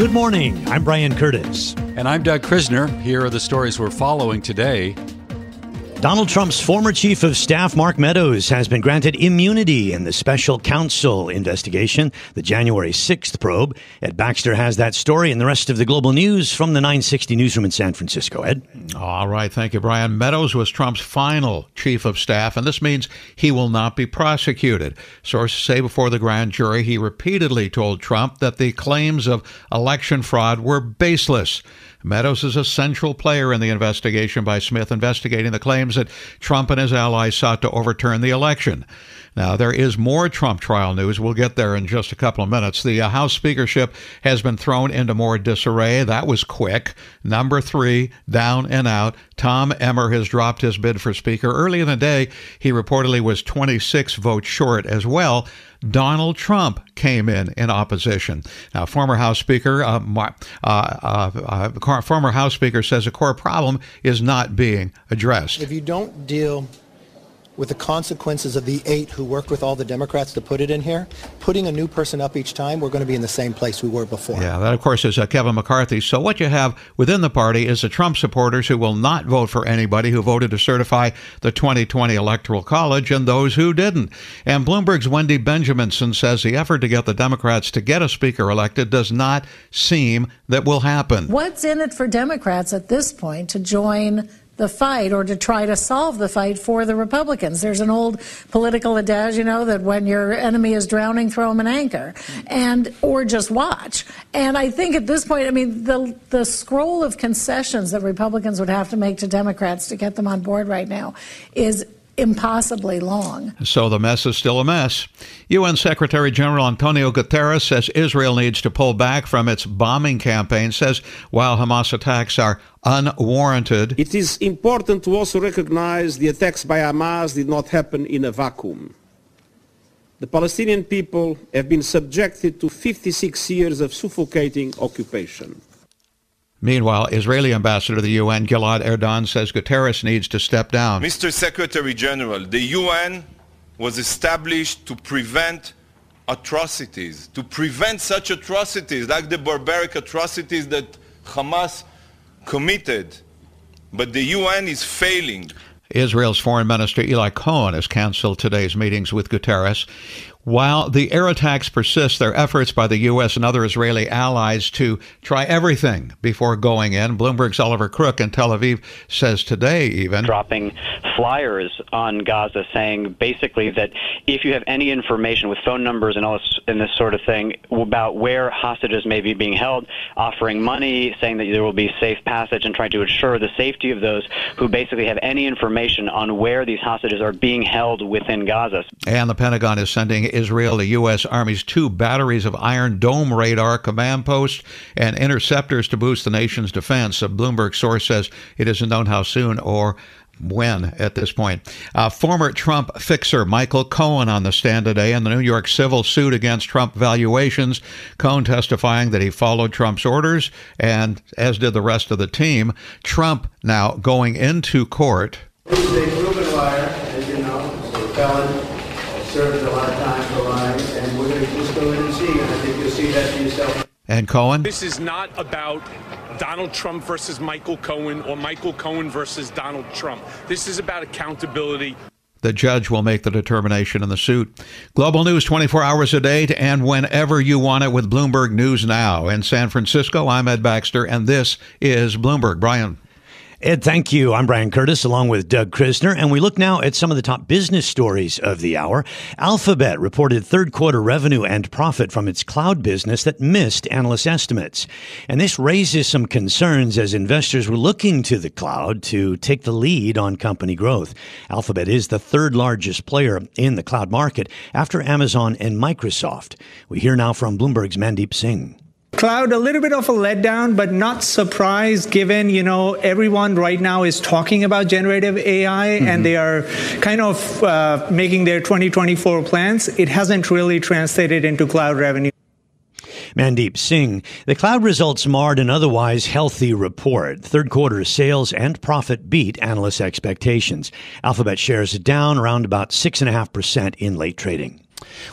Good morning. I'm Brian Curtis. And I'm Doug Krisner. Here are the stories we're following today. Donald Trump's former chief of staff, Mark Meadows, has been granted immunity in the special counsel investigation, the January 6th probe. Ed Baxter has that story and the rest of the global news from the 960 newsroom in San Francisco. Ed? All right. Thank you, Brian. Meadows was Trump's final chief of staff, and this means he will not be prosecuted. Sources say before the grand jury he repeatedly told Trump that the claims of election fraud were baseless. Meadows is a central player in the investigation by Smith investigating the claims that Trump and his allies sought to overturn the election. Now, there is more Trump trial news. We'll get there in just a couple of minutes. The uh, House speakership has been thrown into more disarray. That was quick. Number three, down and out. Tom Emmer has dropped his bid for Speaker. Early in the day, he reportedly was 26 votes short as well. Donald Trump came in in opposition. Now, former House Speaker, uh, uh, uh, uh former House Speaker says the core problem is not being addressed. If you don't deal with the consequences of the eight who worked with all the Democrats to put it in here, putting a new person up each time, we're going to be in the same place we were before. Yeah, that of course is uh, Kevin McCarthy. So what you have within the party is the Trump supporters who will not vote for anybody who voted to certify the 2020 Electoral College and those who didn't. And Bloomberg's Wendy Benjaminson says the effort to get the Democrats to get a speaker elected does not seem that will happen. What's in it for Democrats at this point to join the fight or to try to solve the fight for the Republicans. There's an old political adage, you know, that when your enemy is drowning, throw him an anchor, and or just watch. And I think at this point, I mean, the the scroll of concessions that Republicans would have to make to Democrats to get them on board right now is impossibly long. So the mess is still a mess. UN Secretary General Antonio Guterres says Israel needs to pull back from its bombing campaign, says while Hamas attacks are unwarranted. It is important to also recognize the attacks by Hamas did not happen in a vacuum. The Palestinian people have been subjected to 56 years of suffocating occupation. Meanwhile, Israeli ambassador to the UN, Gilad Erdan, says Guterres needs to step down. Mr. Secretary General, the UN was established to prevent atrocities, to prevent such atrocities like the barbaric atrocities that Hamas committed. But the UN is failing. Israel's Foreign Minister Eli Cohen has canceled today's meetings with Guterres. While the air attacks persist, their efforts by the U.S. and other Israeli allies to try everything before going in. Bloomberg's Oliver Crook in Tel Aviv says today, even dropping flyers on Gaza saying basically that if you have any information with phone numbers and all this and this sort of thing about where hostages may be being held, offering money, saying that there will be safe passage, and trying to ensure the safety of those who basically have any information on where these hostages are being held within Gaza. And the Pentagon is sending Israel the U.S. Army's two batteries of Iron Dome radar command posts and interceptors to boost the nation's defense. A Bloomberg source says it isn't known how soon or when at this point. Uh, former Trump fixer Michael Cohen on the stand today in the New York civil suit against Trump valuations. Cohen testifying that he followed Trump's orders, and as did the rest of the team. Trump now going into court. He's a proven liar, as you know, a felon served a lot of time for lying, and we're going to just go in and see, and I think that for yourself. And Cohen? This is not about Donald Trump versus Michael Cohen or Michael Cohen versus Donald Trump. This is about accountability. The judge will make the determination in the suit. Global news 24 hours a day and whenever you want it with Bloomberg News Now. In San Francisco, I'm Ed Baxter, and this is Bloomberg. Brian. Ed, thank you. I'm Brian Curtis along with Doug Krisner, and we look now at some of the top business stories of the hour. Alphabet reported third quarter revenue and profit from its cloud business that missed analyst estimates. And this raises some concerns as investors were looking to the cloud to take the lead on company growth. Alphabet is the third largest player in the cloud market after Amazon and Microsoft. We hear now from Bloomberg's Mandeep Singh. Cloud, a little bit of a letdown, but not surprised given, you know, everyone right now is talking about generative AI mm-hmm. and they are kind of uh, making their 2024 plans. It hasn't really translated into cloud revenue. Mandeep Singh. The cloud results marred an otherwise healthy report. Third quarter sales and profit beat analyst expectations. Alphabet shares down around about 6.5% in late trading.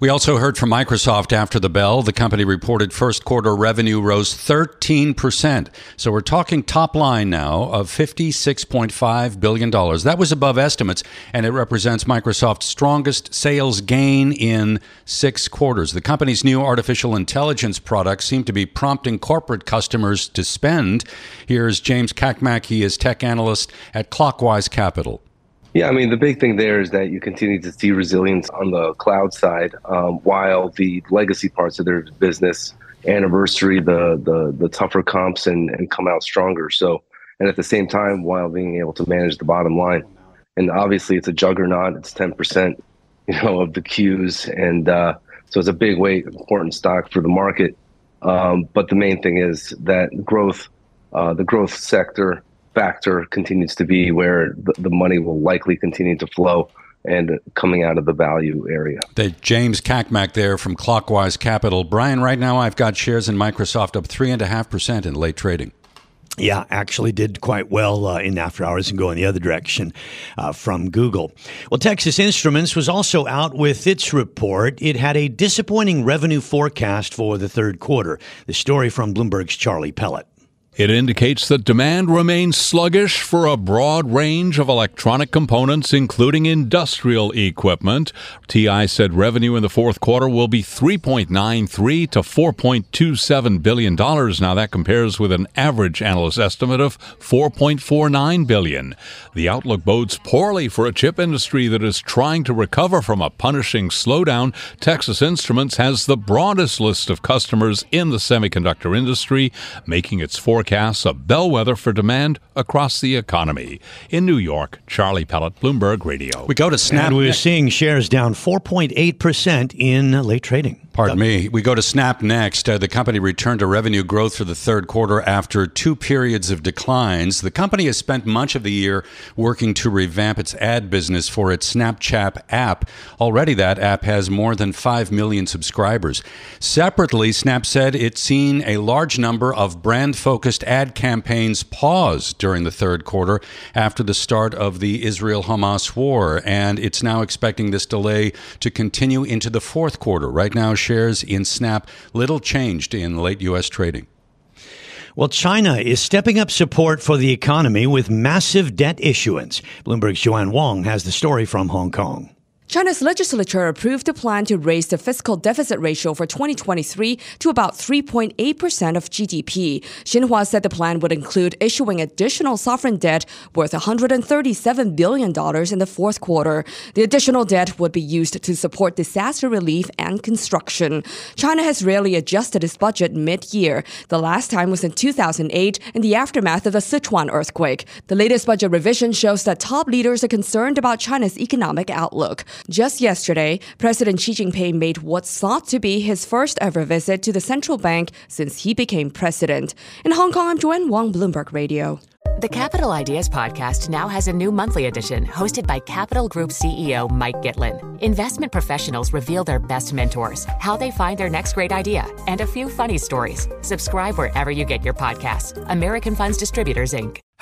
We also heard from Microsoft after the bell. The company reported first quarter revenue rose 13%. So we're talking top line now of $56.5 billion. That was above estimates, and it represents Microsoft's strongest sales gain in six quarters. The company's new artificial intelligence products seem to be prompting corporate customers to spend. Here's James Cakmak. He is tech analyst at Clockwise Capital. Yeah, I mean, the big thing there is that you continue to see resilience on the cloud side, um, while the legacy parts of their business anniversary the the, the tougher comps and, and come out stronger. So, and at the same time, while being able to manage the bottom line, and obviously it's a juggernaut. It's ten percent, you know, of the Qs, and uh, so it's a big weight, important stock for the market. Um, but the main thing is that growth, uh, the growth sector factor continues to be where the, the money will likely continue to flow and coming out of the value area. The James Cakmak there from Clockwise Capital. Brian, right now I've got shares in Microsoft up 3.5% in late trading. Yeah, actually did quite well uh, in after hours and going the other direction uh, from Google. Well, Texas Instruments was also out with its report. It had a disappointing revenue forecast for the third quarter. The story from Bloomberg's Charlie Pellett. It indicates that demand remains sluggish for a broad range of electronic components, including industrial equipment. TI said revenue in the fourth quarter will be 3.93 to 4.27 billion dollars. Now that compares with an average analyst estimate of 4.49 billion. The outlook bodes poorly for a chip industry that is trying to recover from a punishing slowdown. Texas Instruments has the broadest list of customers in the semiconductor industry, making its forecast forecasts a bellwether for demand across the economy. In New York, Charlie Pellett, Bloomberg Radio. We go to Snap. And we're seeing shares down 4.8% in late trading. Pardon me. We go to Snap next. Uh, the company returned to revenue growth for the third quarter after two periods of declines. The company has spent much of the year working to revamp its ad business for its Snapchat app. Already, that app has more than 5 million subscribers. Separately, Snap said it's seen a large number of brand focused ad campaigns pause during the third quarter after the start of the Israel Hamas war, and it's now expecting this delay to continue into the fourth quarter. Right now, shares in Snap little changed in late U.S. trading. Well, China is stepping up support for the economy with massive debt issuance. Bloomberg's Joanne Wong has the story from Hong Kong. China's legislature approved a plan to raise the fiscal deficit ratio for 2023 to about 3.8% of GDP. Xinhua said the plan would include issuing additional sovereign debt worth $137 billion in the fourth quarter. The additional debt would be used to support disaster relief and construction. China has rarely adjusted its budget mid-year. The last time was in 2008 in the aftermath of the Sichuan earthquake. The latest budget revision shows that top leaders are concerned about China's economic outlook. Just yesterday, President Xi Jinping made what's thought to be his first ever visit to the central bank since he became president. In Hong Kong, I'm Joanne Wong, Bloomberg Radio. The Capital Ideas Podcast now has a new monthly edition hosted by Capital Group CEO Mike Gitlin. Investment professionals reveal their best mentors, how they find their next great idea, and a few funny stories. Subscribe wherever you get your podcasts. American Funds Distributors, Inc.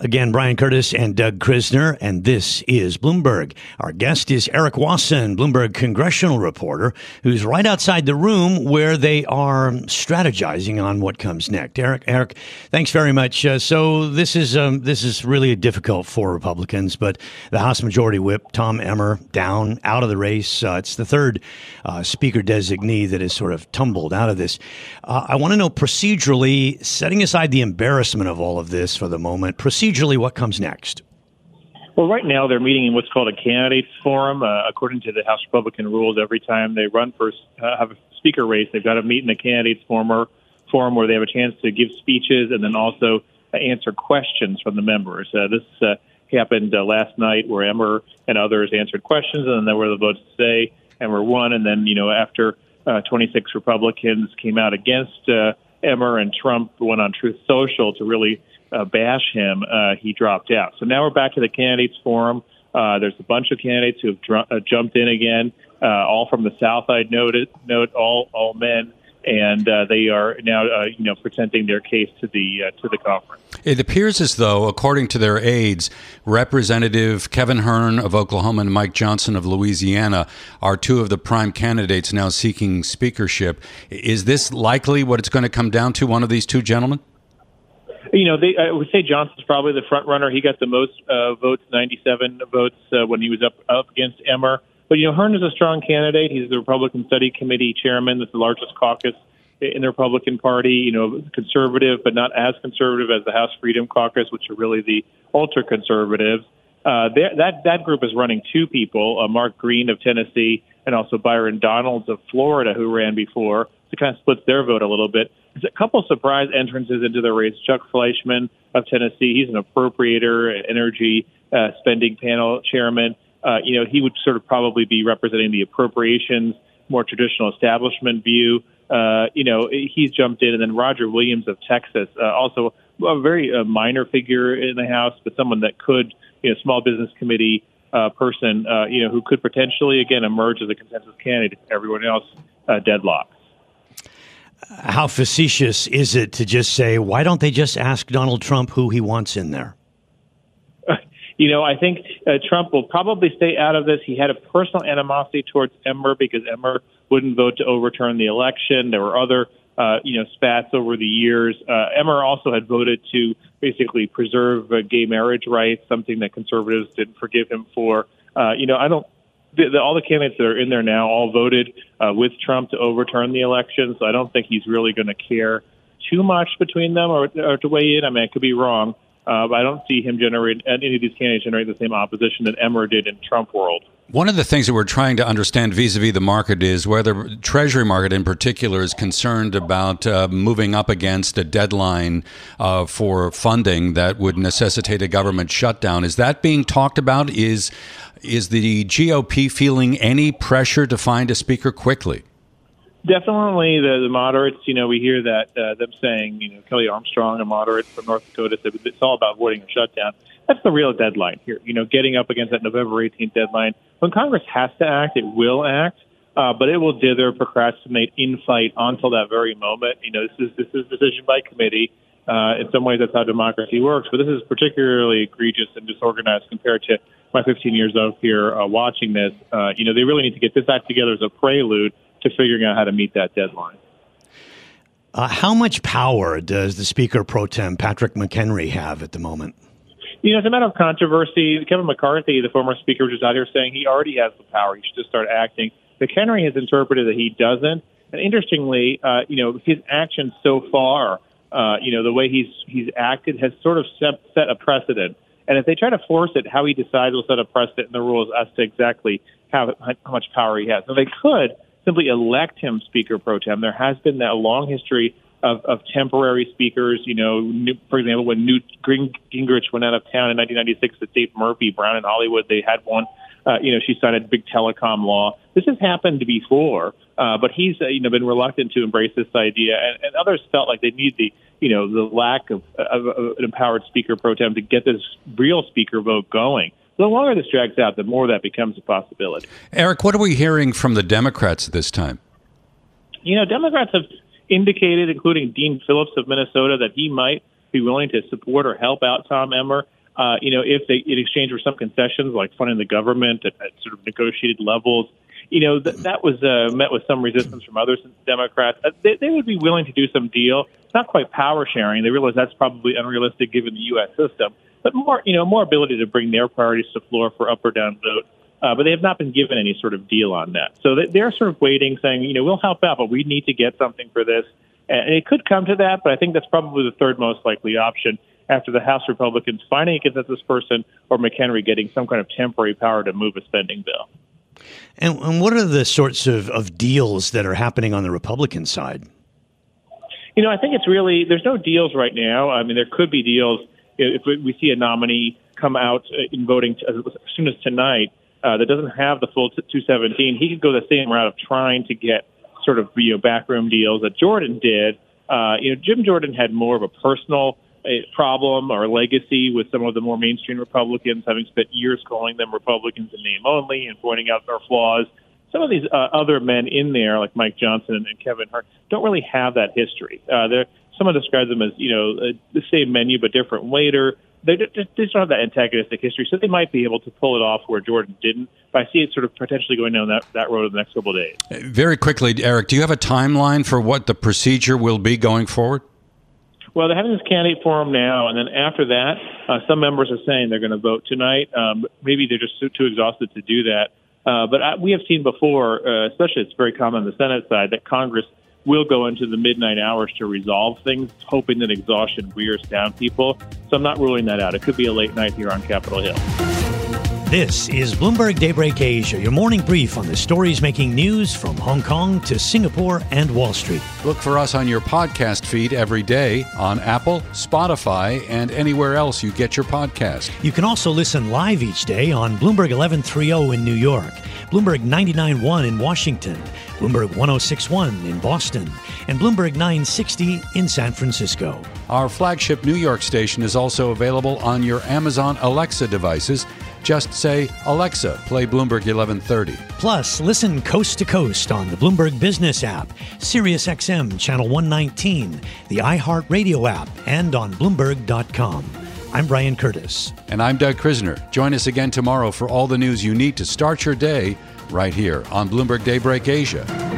Again, Brian Curtis and Doug Krisner, and this is Bloomberg. Our guest is Eric Wasson, Bloomberg congressional reporter, who's right outside the room where they are strategizing on what comes next. Eric, Eric, thanks very much. Uh, so this is um, this is really difficult for Republicans, but the House Majority Whip Tom Emmer down out of the race. Uh, it's the third uh, Speaker designee that has sort of tumbled out of this. Uh, I want to know procedurally, setting aside the embarrassment of all of this for the moment, procedurally procedurally, what comes next? Well, right now they're meeting in what's called a candidates forum. Uh, according to the House Republican rules, every time they run for uh, have a speaker race, they've got to meet in a candidates forum, forum where they have a chance to give speeches and then also answer questions from the members. Uh, this uh, happened uh, last night where Emmer and others answered questions, and then there were the votes to say Emmer won, and then you know after uh, 26 Republicans came out against Emmer and Trump went on Truth Social to really uh, bash him, uh, he dropped out. So now we're back to the candidates forum. Uh, there's a bunch of candidates who have dr- uh, jumped in again, uh, all from the South. I note all all men, and uh, they are now uh, you know presenting their case to the uh, to the conference. It appears as though, according to their aides, Representative Kevin Hern of Oklahoma and Mike Johnson of Louisiana are two of the prime candidates now seeking speakership. Is this likely what it's going to come down to? One of these two gentlemen? You know, they, I would say Johnson's probably the front runner. He got the most uh, votes, 97 votes, uh, when he was up up against Emmer. But you know, Hern is a strong candidate. He's the Republican Study Committee chairman. That's the largest caucus in the Republican Party. You know, conservative, but not as conservative as the House Freedom Caucus, which are really the ultra conservatives. Uh, that that group is running two people: uh, Mark Green of Tennessee and also Byron Donalds of Florida, who ran before. It kind of splits their vote a little bit. There's a couple surprise entrances into the race. Chuck Fleischmann of Tennessee, he's an appropriator, energy uh, spending panel chairman. Uh, you know, he would sort of probably be representing the appropriations, more traditional establishment view. Uh, you know, he's jumped in, and then Roger Williams of Texas, uh, also a very uh, minor figure in the House, but someone that could, you know, small business committee uh, person, uh, you know, who could potentially again emerge as a consensus candidate everyone else uh. How facetious is it to just say, why don't they just ask Donald Trump who he wants in there? You know, I think uh, Trump will probably stay out of this. He had a personal animosity towards Emmer because Emmer wouldn't vote to overturn the election. There were other, uh, you know, spats over the years. Uh, Emmer also had voted to basically preserve uh, gay marriage rights, something that conservatives didn't forgive him for. Uh, you know, I don't the, the, all the candidates that are in there now all voted uh, with Trump to overturn the election. So I don't think he's really going to care too much between them or, or to weigh in. I mean, I could be wrong, uh, but I don't see him generate any of these candidates generate the same opposition that Emmer did in Trump world. One of the things that we're trying to understand vis-a-vis the market is whether Treasury market in particular is concerned about uh, moving up against a deadline uh, for funding that would necessitate a government shutdown. Is that being talked about? Is is the GOP feeling any pressure to find a speaker quickly? Definitely, the, the moderates. You know, we hear that uh, them saying, you know, Kelly Armstrong, a moderate from North Dakota, said it's all about avoiding a shutdown. That's the real deadline here. You know, getting up against that November 18th deadline. When Congress has to act, it will act, uh, but it will dither, procrastinate, infight until that very moment. You know, this is this is decision by committee. Uh, in some ways, that's how democracy works. But this is particularly egregious and disorganized compared to my 15 years of here uh, watching this, uh, you know, they really need to get this act together as a prelude to figuring out how to meet that deadline. Uh, how much power does the Speaker pro tem Patrick McHenry have at the moment? You know, it's a matter of controversy. Kevin McCarthy, the former Speaker, was just out here saying he already has the power. He should just start acting. McHenry has interpreted that he doesn't. And interestingly, uh, you know, his actions so far, uh, you know, the way he's he's acted has sort of set, set a precedent and if they try to force it, how he decides will set a precedent in the rules as to exactly how, how much power he has. Now, they could simply elect him Speaker pro tem. There has been that long history of, of temporary speakers. You know, New, for example, when Newt Gingrich went out of town in 1996 to Dave Murphy, Brown in Hollywood, they had one. Uh, you know, she signed a big telecom law. This has happened before, uh, but he's uh, you know been reluctant to embrace this idea, and, and others felt like they need the you know the lack of, of, of an empowered speaker pro tem to get this real speaker vote going. The longer this drags out, the more that becomes a possibility. Eric, what are we hearing from the Democrats at this time? You know, Democrats have indicated, including Dean Phillips of Minnesota, that he might be willing to support or help out Tom Emmer. Uh, you know, if they in exchange for some concessions like funding the government at, at sort of negotiated levels, you know th- that was uh, met with some resistance from other Democrats. Uh, they, they would be willing to do some deal. It's not quite power sharing. They realize that's probably unrealistic given the U.S. system, but more you know more ability to bring their priorities to the floor for up or down vote. Uh, but they have not been given any sort of deal on that. So they're sort of waiting, saying, you know, we'll help out, but we need to get something for this. And it could come to that, but I think that's probably the third most likely option after the House Republicans finding a consensus person or McHenry getting some kind of temporary power to move a spending bill. And, and what are the sorts of, of deals that are happening on the Republican side? You know, I think it's really, there's no deals right now. I mean, there could be deals if we see a nominee come out in voting as soon as tonight uh, that doesn't have the full 217. He could go the same route of trying to get sort of you know backroom deals that Jordan did. Uh, you know, Jim Jordan had more of a personal a problem or legacy with some of the more mainstream Republicans, having spent years calling them Republicans in name only and pointing out their flaws. Some of these uh, other men in there, like Mike Johnson and, and Kevin Hart, don't really have that history. Uh, they're, someone describes them as, you know, uh, the same menu but different waiter. They, they just don't have that antagonistic history, so they might be able to pull it off where Jordan didn't. But I see it sort of potentially going down that, that road in the next couple of days. Very quickly, Eric, do you have a timeline for what the procedure will be going forward? Well, they're having this candidate forum now, and then after that, uh, some members are saying they're going to vote tonight. Um, maybe they're just too, too exhausted to do that. Uh, but I, we have seen before, uh, especially it's very common on the Senate side, that Congress will go into the midnight hours to resolve things, hoping that exhaustion wears down people. So I'm not ruling that out. It could be a late night here on Capitol Hill. This is Bloomberg Daybreak Asia, your morning brief on the stories making news from Hong Kong to Singapore and Wall Street. Look for us on your podcast feed every day on Apple, Spotify, and anywhere else you get your podcast. You can also listen live each day on Bloomberg 1130 in New York, Bloomberg 99.1 in Washington, Bloomberg 1061 in Boston, and Bloomberg 960 in San Francisco. Our flagship New York station is also available on your Amazon Alexa devices just say, Alexa, play Bloomberg 1130. Plus, listen coast to coast on the Bloomberg Business app, SiriusXM Channel 119, the iHeartRadio app, and on Bloomberg.com. I'm Brian Curtis. And I'm Doug Krisner. Join us again tomorrow for all the news you need to start your day right here on Bloomberg Daybreak Asia.